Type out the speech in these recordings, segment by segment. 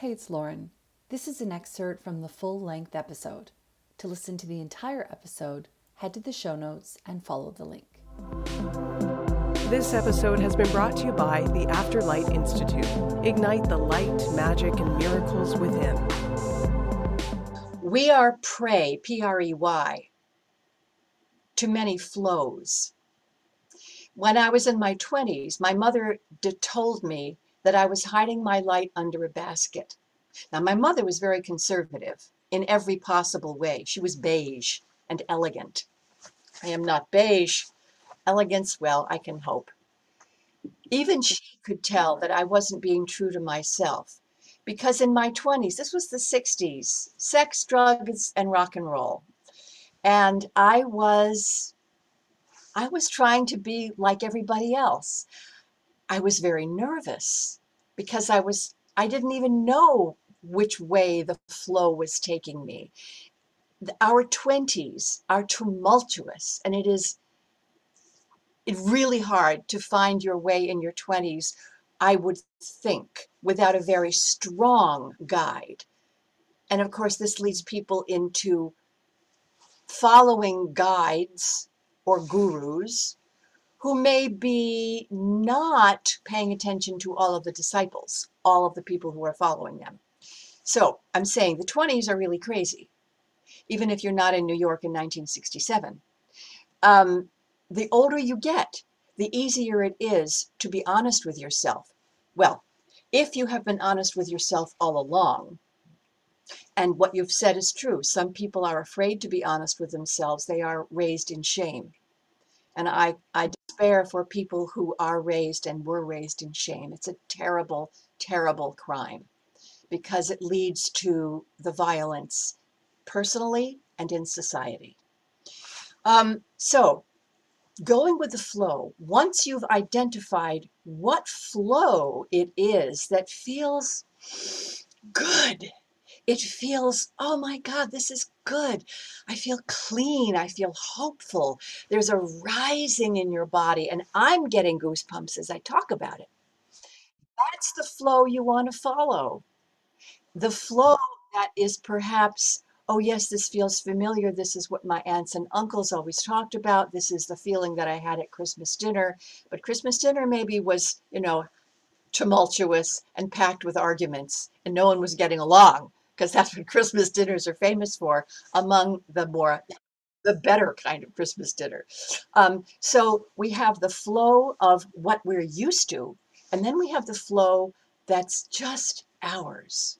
Hey, it's Lauren. This is an excerpt from the full length episode. To listen to the entire episode, head to the show notes and follow the link. This episode has been brought to you by the Afterlight Institute. Ignite the light, magic, and miracles within. We are prey, P R E Y, to many flows. When I was in my 20s, my mother told me that I was hiding my light under a basket. Now, my mother was very conservative in every possible way. She was beige and elegant. I am not beige. Elegance, well, I can hope. Even she could tell that I wasn't being true to myself. Because in my 20s, this was the 60s, sex, drugs, and rock and roll. And I was I was trying to be like everybody else. I was very nervous because I was I didn't even know which way the flow was taking me. Our 20s are tumultuous and it is it really hard to find your way in your 20s, I would think, without a very strong guide. And of course, this leads people into following guides or gurus who may be not paying attention to all of the disciples, all of the people who are following them. So I'm saying the 20s are really crazy, even if you're not in New York in 1967. Um, the older you get, the easier it is to be honest with yourself. Well, if you have been honest with yourself all along, and what you've said is true, some people are afraid to be honest with themselves, they are raised in shame. And I, I despair for people who are raised and were raised in shame. It's a terrible, terrible crime because it leads to the violence personally and in society. Um, so, going with the flow, once you've identified what flow it is that feels good, it feels, oh my God, this is good. I feel clean. I feel hopeful. There's a rising in your body, and I'm getting goosebumps as I talk about it. That's the flow you want to follow. The flow that is perhaps, oh, yes, this feels familiar. This is what my aunts and uncles always talked about. This is the feeling that I had at Christmas dinner. But Christmas dinner maybe was, you know, tumultuous and packed with arguments, and no one was getting along because that's what Christmas dinners are famous for, among the more the better kind of Christmas dinner. Um, so we have the flow of what we're used to, and then we have the flow that's just ours.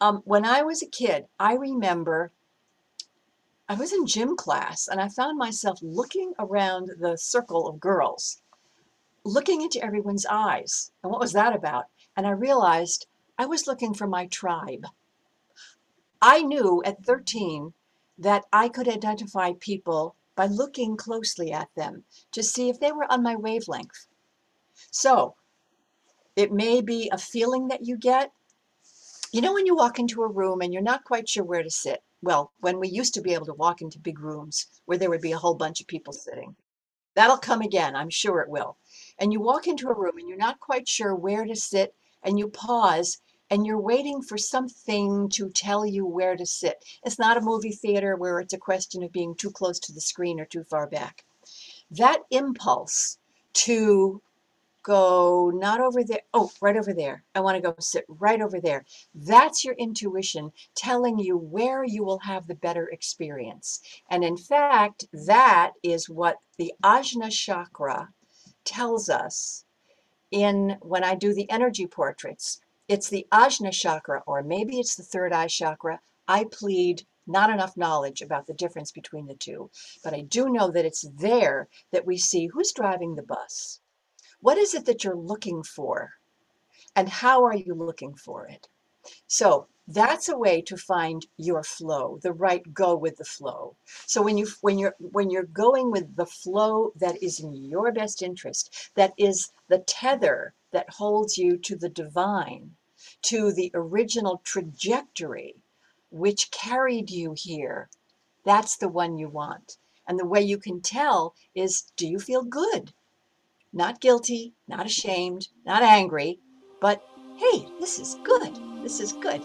Um, when I was a kid, I remember I was in gym class and I found myself looking around the circle of girls, looking into everyone's eyes. And what was that about? And I realized I was looking for my tribe. I knew at 13 that I could identify people by looking closely at them to see if they were on my wavelength. So it may be a feeling that you get. You know, when you walk into a room and you're not quite sure where to sit. Well, when we used to be able to walk into big rooms where there would be a whole bunch of people sitting, that'll come again. I'm sure it will. And you walk into a room and you're not quite sure where to sit, and you pause and you're waiting for something to tell you where to sit. It's not a movie theater where it's a question of being too close to the screen or too far back. That impulse to go not over there, oh, right over there. I want to go sit right over there. That's your intuition telling you where you will have the better experience. And in fact, that is what the Ajna chakra tells us in when I do the energy portraits. It's the Ajna chakra, or maybe it's the third eye chakra. I plead not enough knowledge about the difference between the two, but I do know that it's there that we see who's driving the bus. What is it that you're looking for? And how are you looking for it? So that's a way to find your flow, the right go with the flow. So when you when you're when you're going with the flow that is in your best interest, that is the tether that holds you to the divine, to the original trajectory which carried you here, that's the one you want. And the way you can tell is do you feel good? Not guilty, not ashamed, not angry, but hey, this is good. this is good.